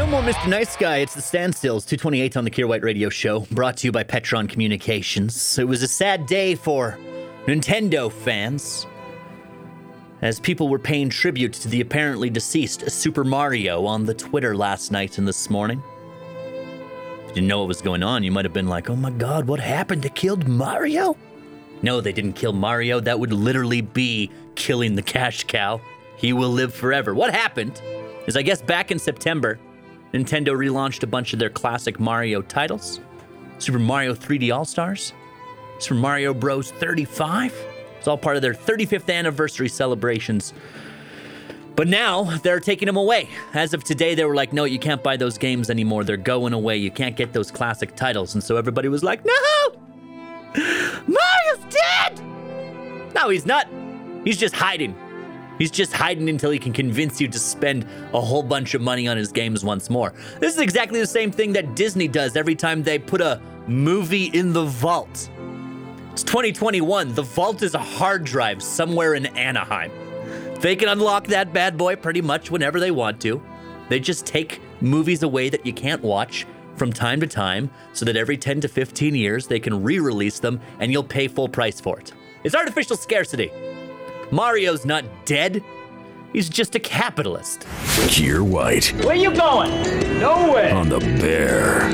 no more Mr. Nice Guy. It's the Standstills, 228 on the Kier White Radio Show, brought to you by Petron Communications. It was a sad day for Nintendo fans as people were paying tribute to the apparently deceased Super Mario on the Twitter last night and this morning. If you didn't know what was going on, you might have been like, oh my god, what happened? They killed Mario? No, they didn't kill Mario. That would literally be killing the cash cow. He will live forever. What happened is, I guess, back in September, Nintendo relaunched a bunch of their classic Mario titles Super Mario 3D All Stars, Super Mario Bros. 35. It's all part of their 35th anniversary celebrations. But now they're taking them away. As of today, they were like, no, you can't buy those games anymore. They're going away. You can't get those classic titles. And so everybody was like, no! Mario's dead! No, he's not. He's just hiding. He's just hiding until he can convince you to spend a whole bunch of money on his games once more. This is exactly the same thing that Disney does every time they put a movie in the vault. It's 2021. The vault is a hard drive somewhere in Anaheim. They can unlock that bad boy pretty much whenever they want to. They just take movies away that you can't watch from time to time so that every 10 to 15 years they can re release them and you'll pay full price for it. It's artificial scarcity. Mario's not dead, he's just a capitalist. Kier White Where you going? Nowhere. on the Bear.